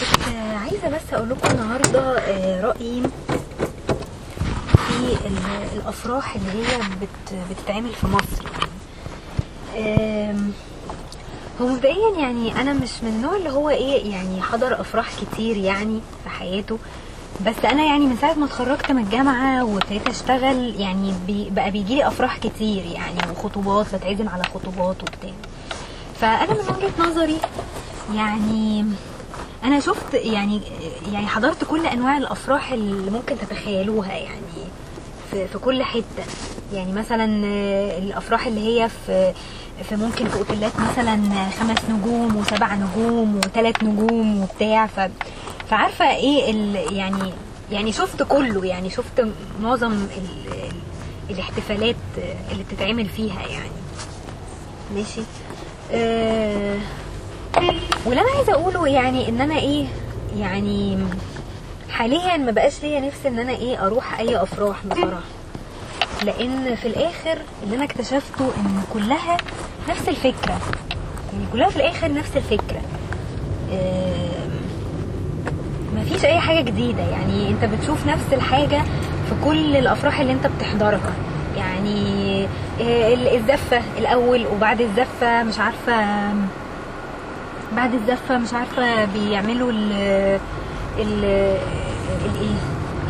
كنت عايزة بس أقول لكم النهاردة آه، رأيي في ال- الأفراح اللي هي بت بتتعمل في مصر يعني. هو مبدئيا يعني أنا مش من النوع اللي هو إيه يعني حضر أفراح كتير يعني في حياته. بس أنا يعني من ساعة ما اتخرجت من الجامعة وابتديت أشتغل يعني بقى بيجيلي أفراح كتير يعني وخطوبات بتعزم على خطوبات وبتاع. فأنا من وجهة نظري يعني أنا شفت يعني يعني حضرت كل أنواع الأفراح اللي ممكن تتخيلوها يعني في, في كل حتة. يعني مثلا آه، الأفراح اللي هي في في ممكن في أوتيلات مثلا خمس نجوم وسبع نجوم وثلاث نجوم وبتاع. ف فعارفة إيه ال يعني يعني شفت كله يعني شفت معظم ال ال الاحتفالات اللي بتتعمل فيها يعني. ماشي؟ آه واللي أنا عايزة أقوله يعني إن أنا إيه يعني حاليا ما بقاش ليا نفس إن أنا إيه أروح أي أفراح بصراحة. لأن في الآخر اللي أنا اكتشفته إن كلها نفس الفكرة. يعني كلها في الآخر نفس الفكرة. ما فيش أي حاجة جديدة. يعني أنت بتشوف نفس الحاجة في كل الأفراح اللي أنت بتحضرها. يعني آه، الزفة الأول وبعد الزفة مش عارفة بعد الزفة مش عارفة بيعملوا ال ال الايه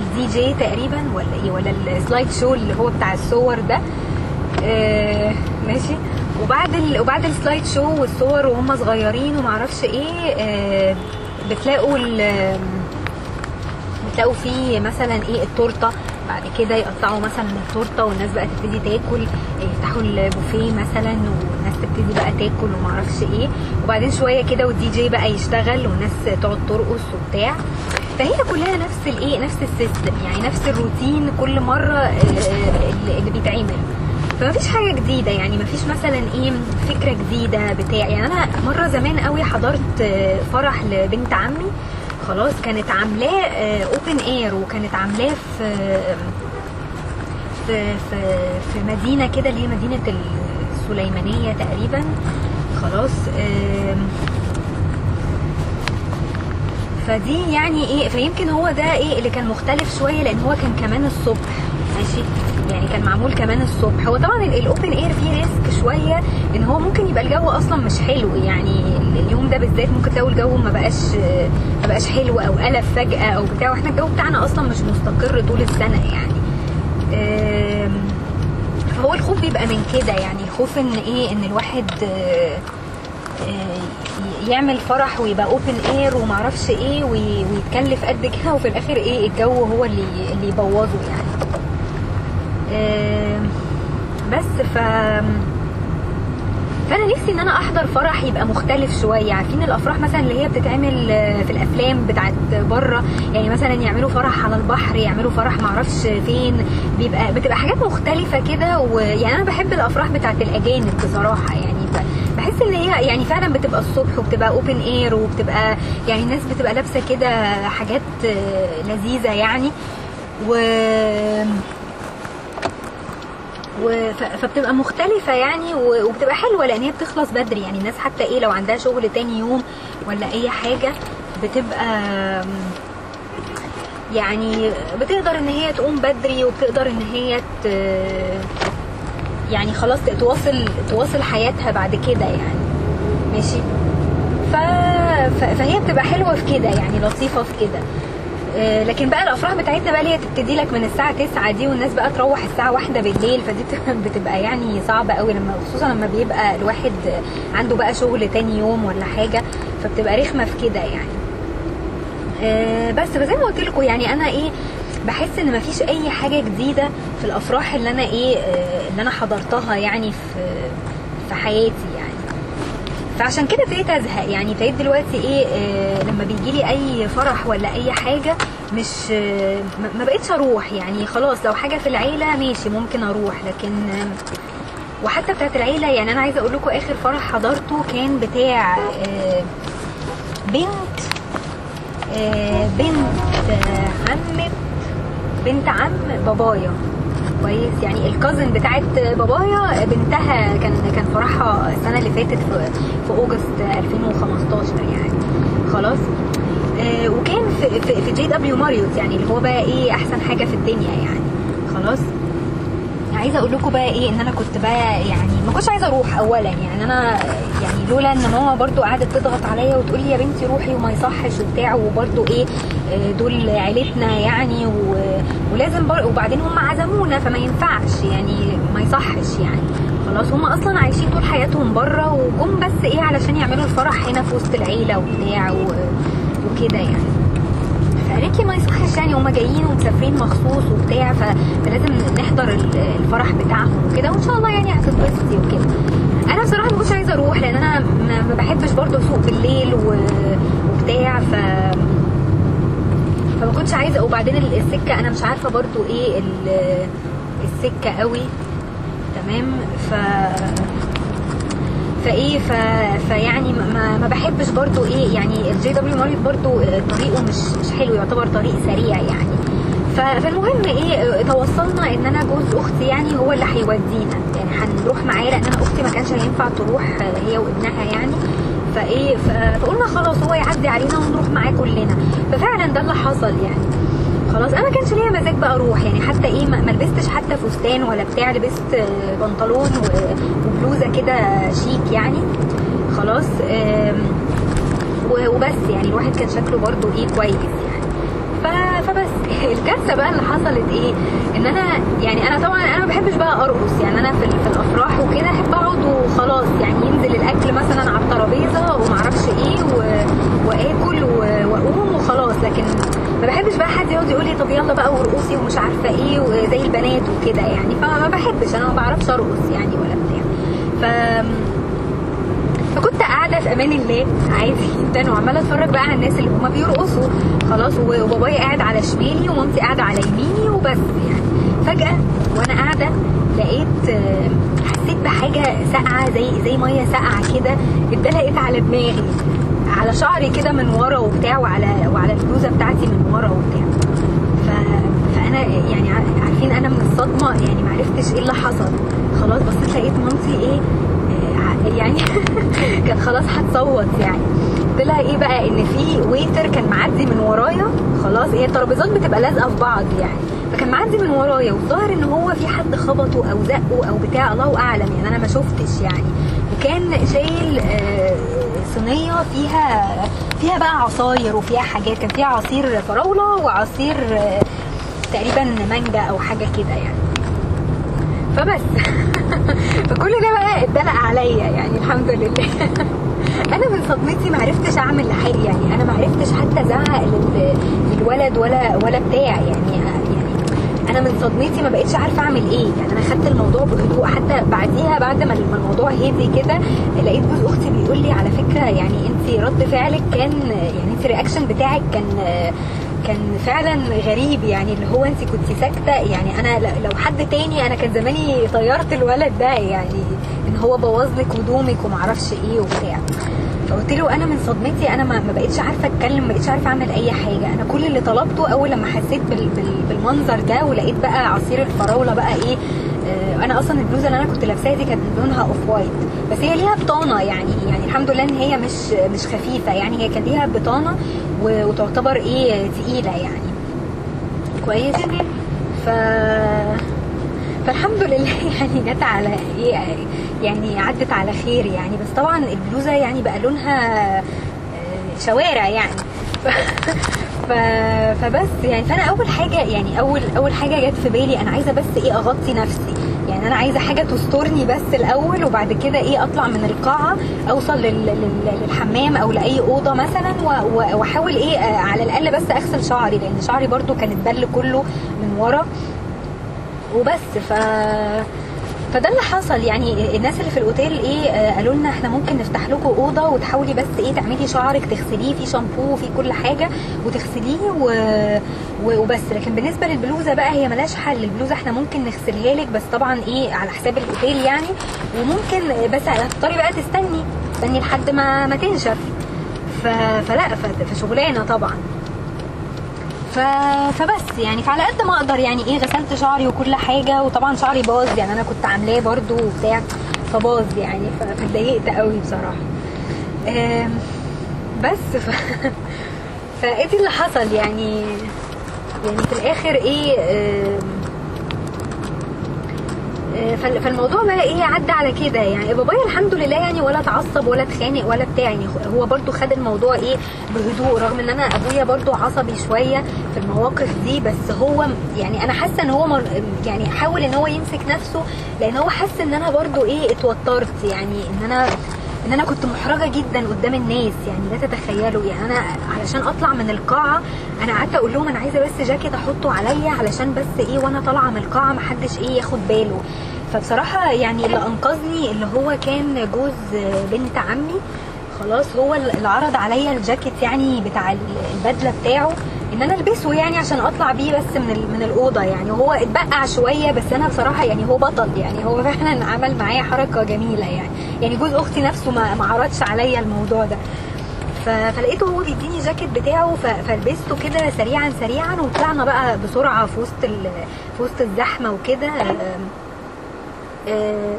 الدي جي تقريبا ولا إيه؟ ولا ال slide show اللي هو بتاع الصور ده. آه ماشي. وبعد ال... وبعد ال slide show والصور وهم صغيرين ومعرفش إيه آه بتلاقوا ال... بتلاقوا فيه مثلا إيه التورتة. بعد كده يقطعوا مثلا التورتة والناس بقى تبتدي تاكل يفتحوا البوفيه مثلا والناس تبتدي بقى تاكل ومعرفش إيه. وبعدين شوية كده والدي جي بقى يشتغل والناس تقعد ترقص وبتاع. فهي كلها نفس الإيه نفس ال system يعني نفس الروتين كل مرة اللي بيتعمل. فمفيش حاجة جديدة يعني مفيش مثلا إيه فكرة جديدة بتاع. يعني أنا مرة زمان قوي حضرت فرح لبنت عمي. خلاص كانت عاملاه اوبن اير وكانت عاملاه في في في في مدينة كده اللي هي مدينة السليمانية تقريبا. خلاص فدي يعني إيه فيمكن هو ده إيه اللي كان مختلف شوية لأن هو كان كمان الصبح ماشي؟ يعني كان معمول كمان الصبح. هو طبعا ال open air فيه risk شوية إن هو ممكن يبقى الجو أصلا مش حلو. يعني اليوم ده بالذات ممكن تلاقوا الجو ما بقاش ما بقاش حلو أو قلب فجأة أو بتاع وإحنا الجو بتاعنا أصلا مش مستقر طول السنة يعني. فهو الخوف بيبقى من كده يعني. الخوف إن إيه؟ إن الواحد آه، يعمل فرح ويبقى open air ومعرفش إيه وي- ويتكلف قد كده وفي الآخر إيه؟ الجو هو اللي اللي يبوظه يعني. بس ف فأنا نفسي إن أنا أحضر فرح يبقى مختلف شوية. عارفين الأفراح مثلا اللي هي بتتعمل آه، في الأفلام بتاعت بره. يعني مثلا يعملوا فرح على البحر يعملوا فرح معرفش فين. بيبقى بتبقى حاجات مختلفة كده ويعني أنا بحب الأفراح بتاعت الأجانب بصراحة. يعني بحس إن هي يعني فعلا بتبقى الصبح وبتبقى اوبن اير وبتبقى يعني الناس بتبقى لابسة كده حاجات آه، لذيذة يعني. و فبتبقى مختلفة يعني وبتبقى حلوة لأن هي بتخلص بدري. يعني الناس حتى إيه لو عندها شغل تاني يوم ولا أي حاجة بتبقى يعني بتقدر إن هي تقوم بدري وبتقدر إن هي. يعني خلاص تواصل تواصل حياتها بعد كده يعني. ماشي؟ ف... فهي بتبقى حلوة في كده يعني لطيفة في كده. لكن بقى الأفراح بتاعتنا بقى اللي هي تبتدي لك من الساعة 9 دي والناس بقى تروح الساعة 1 بالليل فدي بتبقى- بتبقى يعني صعبة قوي لما خصوصا لما بيبقى الواحد عنده بقى شغل تاني يوم ولا حاجة فبتبقى رخمة في كده يعني. آه، بس زي ما قلت لكم يعني أنا إيه بحس إن مفيش أي حاجة جديدة في الأفراح اللي أنا إيه آه، اللي أنا حضرتها يعني في في حياتي يعني. فعشان كده ابتديت أزهق. يعني ابتديت دلوقتي إيه آه لما بيجي لي أي فرح ولا أي حاجة مش آه ما- بقتش أروح. يعني خلاص لو حاجة في العيلة ماشي ممكن أروح. لكن وحتى بتاعت العيلة يعني أنا عايزة أقول لكم آخر فرح حضرته كان بتاع آه بنت آه بنت عمة بنت عم بابايا. كويس. يعني ال cousin بتاعت بابا يا بنتها كان كان فرحها السنة اللي فاتت في في August 2015 يعني. خلاص. آه، وكان في في, في JW Marriott يعني اللي هو بقى إيه أحسن حاجة في الدنيا يعني. خلاص. عايزة أقول لكم بقى إيه إن أنا كنت بقى يعني ما كنتش عايزة أروح اولا يعني أنا يعني لولا إن ماما برضو قعدت تضغط عليا وتقول لي يا بنتي روحي وما يصحش وبتاع وبرضو إيه آه، دول عيلتنا يعني. ولازم. وبعدين هم عزمونا فما ينفعش يعني ما يصحش يعني خلاص هم أصلا عايشين طول حياتهم بره وجم بس إيه علشان يعملوا الفرح هنا في وسط العيلة وبتاع. وكده يعني لي ما يصحش يعني هما جايين ومسافرين مخصوص وبتاع فلازم نحضر ال- الفرح بتاعهم وكده وإن شاء الله يعني هتتبسطي وكده. أنا بصراحة ما كنتش عايزة أروح لأن أنا ما بحبش برضه أسوق بالليل وبتاع ف فما كنتش عايزة. وبعدين ال- السكة أنا مش عارفة برضه إيه ال- السكة قوي. تمام؟ ف فايه ف... فيعني ما- ما, بحبش برضو إيه يعني ال JW Marriott برضو آه، طريقه مش مش حلو يعتبر طريق سريع يعني. ف... فالمهم إيه آه، توصلنا ان أنا جوز أختي يعني هو اللي هيودينا. يعني هنروح معاه لأن أنا أختي ما كانش هينفع تروح آه، هي وابنها يعني. فايه ف... فقلنا خلاص هو يعدي علينا ونروح معاه كلنا. ففعلا ده اللي حصل يعني. خلاص. أنا كانش ليا مزاج بقى أروح. يعني حتى إيه ما لبستش حتى فستان ولا بتاع. لبست آه، بنطلون وبلوزة كده شيك يعني. خلاص وبس يعني. الواحد كان شكله برضو إيه كويس يعني. فبس. الكارثة بقى اللي حصلت إيه إن أنا يعني أنا طبعا أنا ما بحبش بقى أرقص. يعني أنا في, في الأفراح وكده أحب أقعد وخلاص يعني. ينزل الأكل مثلا على الترابيزة ومعرفش إيه. وآكل. وأقوم وخلاص. لكن ما بحبش بقى حد يقعد يقول لي طب يلا بقى وارقصي ومش عارفة إيه وزي البنات وكده يعني. فما بحبش أنا ما بعرفش أرقص يعني ولا بتاع. ف فكنت قاعدة في أمان الله عادي جدا وعمالة أتفرج بقى على الناس اللي هما بيرقصوا. خلاص وبابايا قاعد على شمالي ومامتي قاعدة على يميني وبس يعني. فجأة وأنا قاعدة لقيت حسيت بحاجة ساقعة زي زي مية ساقعة كده. اتدلقت على دماغي. على شعري كده من ورا وبتاع وعلى وعلى البلوزة بتاعتي من ورا وبتاع. ف... فأنا يعني عارفين أنا من الصدمة يعني ما عرفتش إيه اللي حصل. خلاص بصيت لقيت مامتي إيه آه، يعني كانت خلاص هتصوت يعني. طلع إيه بقى؟ إن في ويتر كان معدي من ورايا. خلاص هي الترابيزات بتبقى لازقة في بعض يعني. فكان معدي من ورايا والظاهر إن هو في حد خبطه أو زقه أو بتاع. الله أعلم يعني أنا ما شفتش يعني. وكان شايل آه، صينيه فيها فيها بقى عصاير وفيها حاجات كان فيها عصير فراولة وعصير آه، تقريبا مانجا أو حاجة كده يعني. فبس. فكل ده بقى اتدلق عليا يعني الحمد لله. أنا من صدمتي ما عرفتش أعمل حاجة يعني أنا ما عرفتش حتى أزعق لل- للولد ولا ولا بتاع يعني. أنا من صدمتي ما بقتش عارفه اعمل إيه. يعني أنا خدت الموضوع بهدوء حتى بعديها بعد ما الموضوع هدي كده لقيت جوز أختي بيقول لي على فكرة يعني انت رد فعلك كان يعني انت الرياكشن بتاعك كان كان فعلا غريب. يعني اللي هو انت كنت ساكتة. يعني أنا لو حد تاني أنا كان زماني طيرت الولد ده. يعني إن هو بوظ لك هدومك ومعرفش إيه وبتاع. فقلت له أنا من صدمتي أنا ما بقتش عارفة أتكلم ما بقتش عارفة أعمل أي حاجة. أنا كل اللي طلبته أول لما حسيت بال بال بالمنظر ده ولقيت بقى عصير الفراولة بقى إيه آه، أنا أصلا البلوزة اللي أنا كنت لابساها دي كانت لونها أوف وايت. بس هي ليها بطانة يعني يعني الحمد لله إن هي مش مش خفيفة يعني هي كان ليها بطانة و- وتعتبر إيه تقيلة يعني. كويس؟ ف فالحمد لله يعني جت على إيه يعني عدت على خير يعني بس طبعا البلوزة يعني بقى لونها آه، شوارع يعني. ف... فبس يعني فأنا أول حاجة يعني أول أول حاجة جت في بالي أنا عايزة بس إيه أغطي نفسي. يعني أنا عايزة حاجة تسترني بس الأول وبعد كده إيه أطلع من القاعة أوصل لل... لل... للحمام أو لأي أوضة مثلا و- وأحاول إيه آه، على الأقل بس أغسل شعري لأن شعري برضو كان اتبل كله من ورا. وبس ف فده اللي حصل. يعني الناس اللي في الأوتيل إيه آه، قالوا لنا إحنا ممكن نفتح لكم أوضة وتحاولي بس إيه تعملي شعرك تغسليه في شامبو وفي كل حاجة وتغسليه و... وبس. لكن بالنسبة للبلوزة بقى هي ملهاش حل. البلوزة إحنا ممكن نغسلها لك بس طبعا إيه على حساب الأوتيل يعني. وممكن بس هتضطري بقى تستني تستني لحد ما ما تنشف. فلا فشغلانة طبعا. ف... فبس يعني فعلى قد ما أقدر يعني إيه غسلت شعري وكل حاجة وطبعا شعري باظ يعني أنا كنت عاملاه برضو وبتاع فباظ يعني فاتضايقت قوي بصراحة. بس ف... فإيه اللي حصل يعني؟ يعني في الآخر إيه فالموضوع بقى إيه عدى على كده. يعني بابايا الحمد لله يعني ولا اتعصب ولا اتخانق ولا بتاع. يعني هو برضو خد الموضوع إيه بهدوء رغم إن أنا أبويا برضو عصبي شوية في المواقف دي. بس هو يعني أنا حاسة إن هو يعني حاول إن هو يمسك نفسه لأن هو حس إن أنا برضو إيه اتوترت. يعني إن أنا إن أنا كنت محرجة جدا قدام الناس يعني لا تتخيلوا. يعني أنا علشان أطلع من القاعة أنا قعدت أقول لهم أنا عايزة بس جاكيت أحطه عليا علشان بس إيه وأنا طالعة من القاعة محدش إيه ياخد باله. فبصراحة يعني اللي أنقذني اللي هو كان جوز بنت عمي. خلاص هو اللي عرض عليا الجاكيت يعني بتاع البدلة بتاعه. ان أنا البسه يعني عشان اطلع بيه بس من من الاوضه يعني هو اتبقع شوية بس أنا بصراحه يعني هو بطل يعني هو فعلا عمل معايا حركه جميله يعني. يعني جوز أختي نفسه ما ما عرضش عليا الموضوع ده. فلقيته هو بيديني جاكيت بتاعه فلبسته كده سريعا سريعا وطلعنا بقى بسرعة في وسط في وسط الزحمة وكده. آم، آه،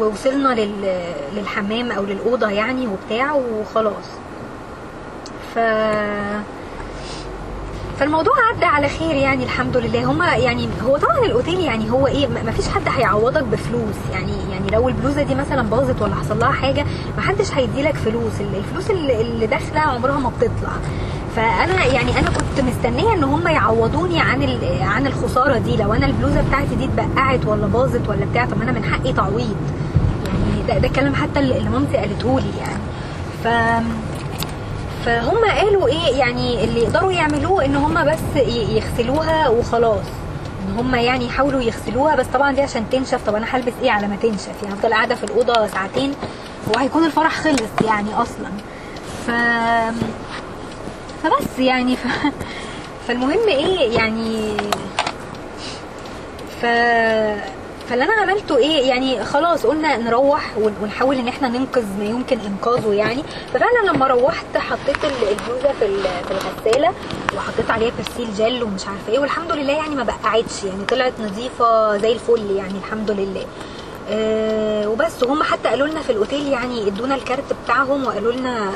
ووصلنا لل... للحمام أو للأوضة يعني وبتاع وخلاص. ف فالموضوع عدى على خير يعني الحمد لله. هما يعني هو طبعا الأوتيل يعني هو إيه ما فيش حد هيعوضك بفلوس يعني يعني لو البلوزة دي مثلا باظت ولا حصل لها حاجة ما حدش هيديلك فلوس. ال- الفلوس اللي داخلة عمرها ما بتطلع. فأنا يعني أنا كنت مستنية إن هم يعوضوني عن عن الخسارة دي. لو أنا البلوزة بتاعتي دي اتبقعت ولا باظت ولا بتاع طب أنا من حقي تعويض. يعني ده, ده كلام حتى اللي مامتي قالته لي يعني. ف فهم قالوا إيه يعني اللي يقدروا يعملوه إن هم بس يغسلوها وخلاص. إن هم يعني يحاولوا يغسلوها بس طبعا دي عشان تنشف. طب أنا هلبس إيه على ما تنشف؟ يعني أفضل قاعدة في الأوضة ساعتين وهيكون الفرح خلص يعني أصلا. ف فبس يعني ف... فالمهم إيه يعني ف فاللي أنا عملته إيه؟ يعني خلاص قلنا نروح ون- ونحاول إن إحنا ننقذ ما يمكن إنقاذه يعني. ففعلا لما روحت حطيت ال- البلوزه في في الغسالة وحطيت عليها برسيل جل ومش عارفة إيه والحمد لله يعني ما بقعتش يعني طلعت نظيفة زي الفل يعني الحمد لله. أه وبس. هم حتى قالوا لنا في الأوتيل يعني ادونا الكارت بتاعهم وقالوا لنا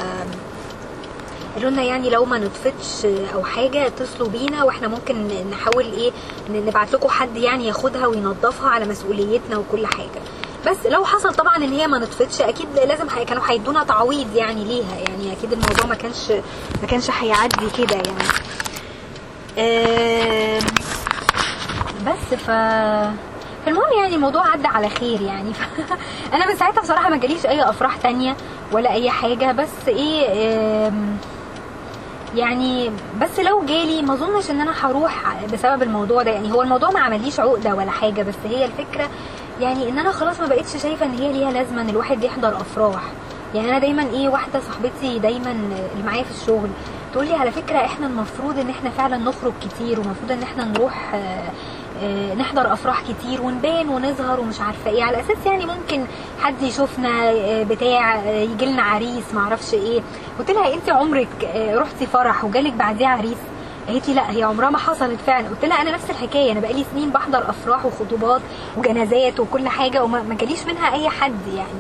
قالوا لنا يعني لو ما نطفتش أو حاجة اتصلوا بينا وإحنا ممكن نحاول إيه نبعت لكم حد يعني ياخدها وينظفها على مسؤوليتنا وكل حاجة. بس لو حصل طبعا إن هي ما نطفتش أكيد لازم كانوا هيدونا تعويض يعني ليها. يعني أكيد الموضوع ما كانش ما كانش هيعدي كده يعني. بس ف فالمهم يعني الموضوع عدى على خير يعني. ف... أنا من ساعتها بصراحة ما جاليش أي أفراح تانية ولا أي حاجة. بس إيه آم، يعني بس لو جالي ما اظنش ان أنا هروح بسبب الموضوع ده. يعني هو الموضوع ما عمليش عقدة ولا حاجة بس هي الفكرة يعني ان أنا خلاص ما بقتش شايفة ان هي ليها لازمة ان الواحد يحضر افراح. يعني أنا دايما إيه واحدة صاحبتي دايما اللي معايا في الشغل تقول لي على فكرة إحنا المفروض ان إحنا فعلا نخرج كتير ومفروض ان إحنا نروح آه، نحضر أفراح كتير ونبان ونظهر ومش عارفة إيه. على أساس يعني ممكن حد يشوفنا آه، بتاع يجي لنا عريس معرفش إيه. قلت لها أنت عمرك آه، رحتي فرح وجالك بعديه عريس؟ قالت لي لا هي عمرها ما حصلت فعلا. قلت لها أنا نفس الحكاية أنا بقالي سنين بحضر أفراح وخطوبات وجنازات وكل حاجة وما ما جاليش منها أي حد يعني.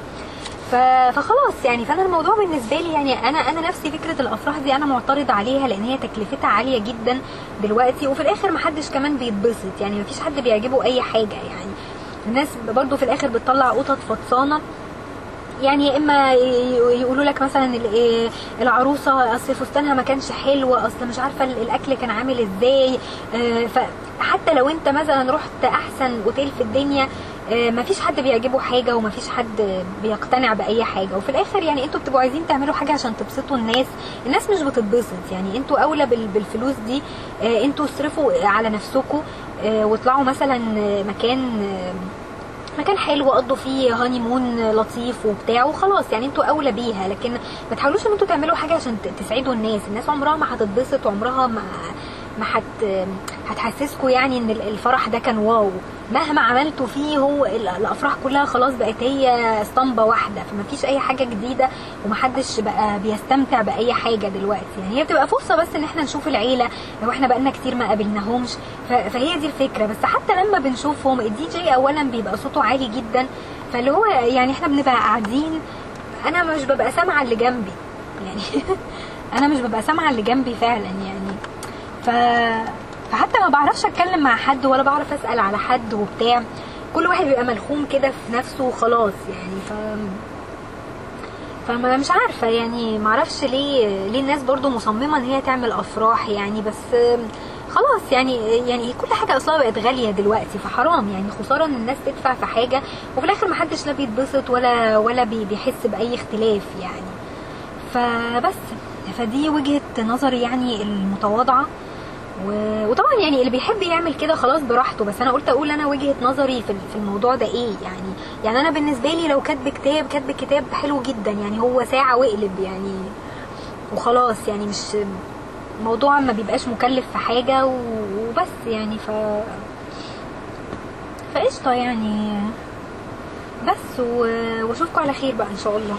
فخلاص يعني فأنا الموضوع بالنسبة لي يعني أنا أنا نفسي فكرة الأفراح دي أنا معترض عليها لأن هي تكلفتها عالية جدا دلوقتي وفي الآخر محدش كمان بيتبسط يعني مفيش حد بيعجبه أي حاجة يعني. الناس برضو في الآخر بتطلع قطط فطسانة يعني يا إما يقولوا لك مثلا إيه العروسة أصل فستانها ما كانش حلو أصل مش عارفة ال- الأكل كان عامل إزاي آه، فحتى لو أنت مثلا رحت أحسن أوتيل في الدنيا مفيش حد بيعجبه حاجة ومفيش حد بيقتنع بأي حاجة. وفي الآخر يعني أنتوا بتبقوا عايزين تعملوا حاجة عشان تبسطوا الناس. الناس مش بتتبسط يعني أنتوا أولى بال- بالفلوس دي. آه، أنتوا اصرفوا على نفسكم آه، واطلعوا مثلا آه، مكان آه، مكان حلو قضوا فيه هاني مون لطيف وبتاع وخلاص. يعني أنتوا أولى بيها. لكن ما تحاولوش ان أنتوا تعملوا حاجة عشان تسعدوا الناس. الناس عمرها ما هتتبسط وعمرها ما ما هت هتحسسكم يعني ان ال- الفرح ده كان wow. مهما عملتوا فيه هو ال- الأفراح كلها خلاص بقت هي اسطمبة واحدة فما فيش أي حاجة جديدة ومحدش بقى بيستمتع بأي حاجة دلوقتي. يعني هي بتبقى فرصة بس إن إحنا نشوف العيلة لو إحنا بقالنا كتير ما قابلناهمش فهي دي الفكرة. بس حتى لما بنشوفهم الدي جي اولا بيبقى صوته عالي جدا فاللي هو يعني إحنا بنبقى قاعدين أنا مش ببقى سامعة اللي جنبي. يعني أنا مش ببقى سامعة اللي جنبي فعلا يعني. ف فحتى ما بعرفش اتكلم مع حد ولا بعرف اسأل على حد وبتاع. كل واحد بيبقى ملخوم كده في نفسه وخلاص يعني ف فما مش عارفة يعني ما أعرفش ليه ليه الناس برضو مصممة إن هي تعمل أفراح يعني بس خلاص يعني يعني كل حاجة أصلا بقت غالية دلوقتي فحرام يعني خسارة إن الناس تدفع في حاجة وفي الآخر ما حدش لا بيتبسط ولا ولا بي- بيحس بأي اختلاف يعني. فبس فدي وجهة نظري يعني المتواضعة. وطبعا يعني اللي بيحب يعمل كده خلاص براحته. بس أنا قلت أقول أنا وجهة نظري في الموضوع ده إيه؟ يعني يعني أنا بالنسبة لي لو كاتب كتاب كاتب كتاب حلو جدا. يعني هو ساعة وأقلب يعني وخلاص. يعني مش موضوع ما بيبقاش مكلف في حاجة وبس يعني ف فقشطة يعني. بس وأشوفكم على خير بقى إن شاء الله.